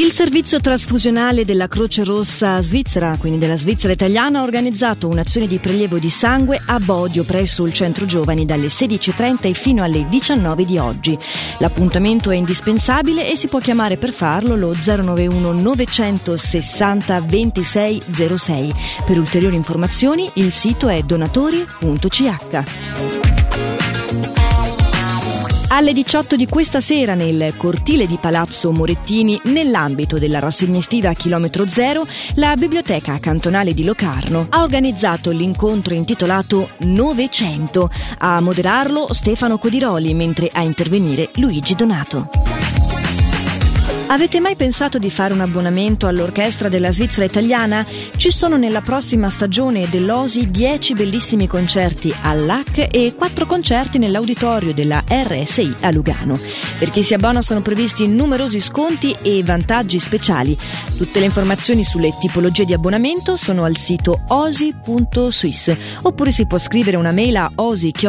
Il servizio trasfusionale della Croce Rossa Svizzera, quindi della Svizzera italiana, ha organizzato un'azione di prelievo di sangue a Bodio presso il centro giovani dalle 16.30 e fino alle 19 di oggi. L'appuntamento è indispensabile e si può chiamare per farlo lo 091 960 2606. Per ulteriori informazioni il sito è donatori.ch. Alle 18 di questa sera nel cortile di Palazzo Morettini, nell'ambito della rassegna estiva chilometro zero, la Biblioteca Cantonale di Locarno ha organizzato l'incontro intitolato Novecento. A moderarlo Stefano Codiroli, mentre a intervenire Luigi Donato. Avete mai pensato di fare un abbonamento all'orchestra della Svizzera italiana? Ci sono nella prossima stagione dell'OSI 10 bellissimi concerti all'AC e 4 concerti nell'auditorio della RSI a Lugano. Per chi si abbona sono previsti numerosi sconti e vantaggi speciali. Tutte le informazioni sulle tipologie di abbonamento sono al sito osi.swiss oppure si può scrivere una mail a osi-osi.swiss.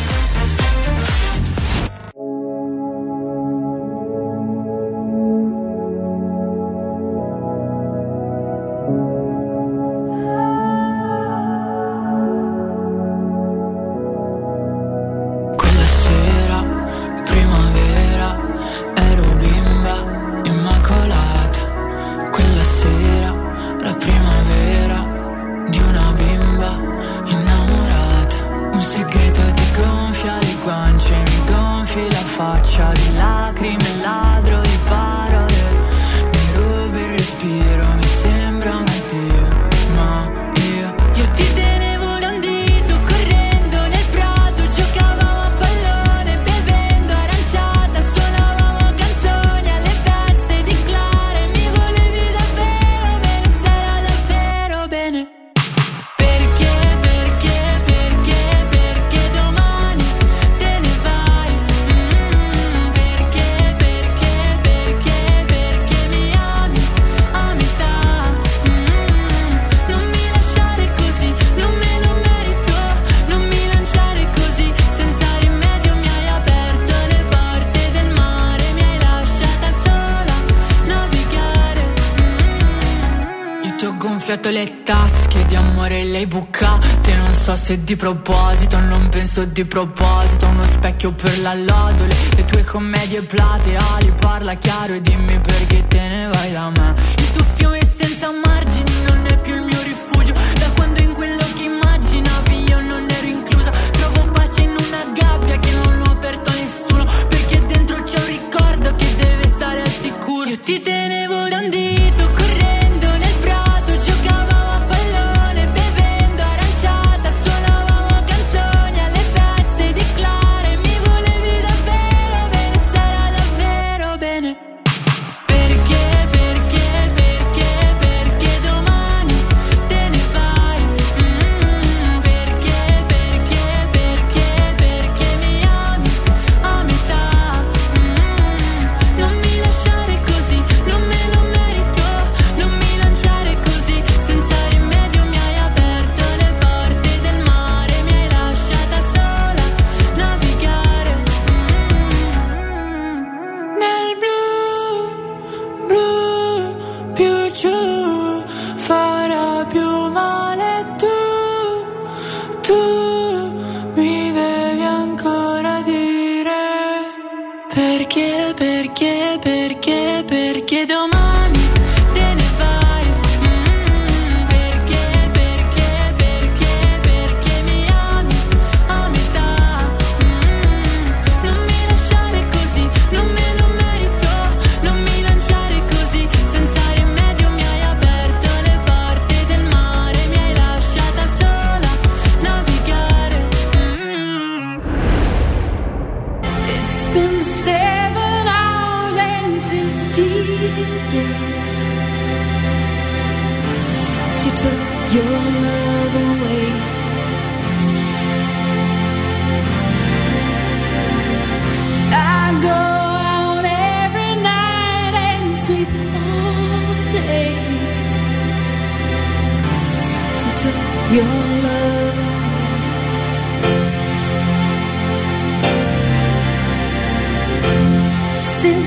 Faccia di lacrime, gonfiato le tasche di amore lei bucate Non so se di proposito, non penso di proposito. Uno specchio per la lodole, le tue commedie plateali. Parla chiaro e dimmi perché te ne vai da me. Il tuo fiume senza margini tu mi devi ancora dire perché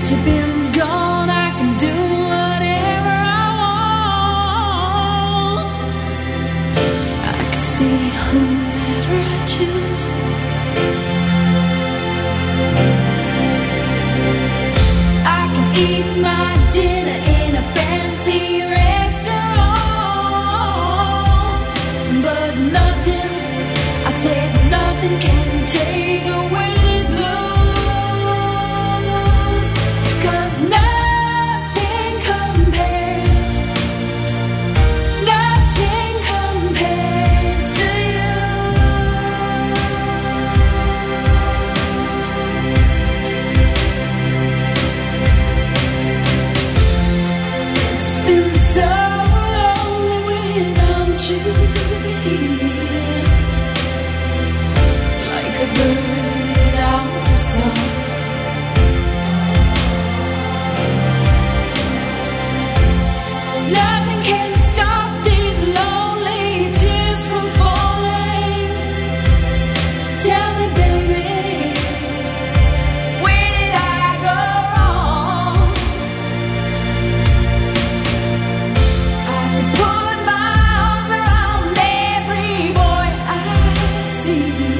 Since you've been gone, I can do whatever I want. I can see whomever I choose. I can eat my dinner in a fancy restaurant, but nothing, I said nothing can take away. see you.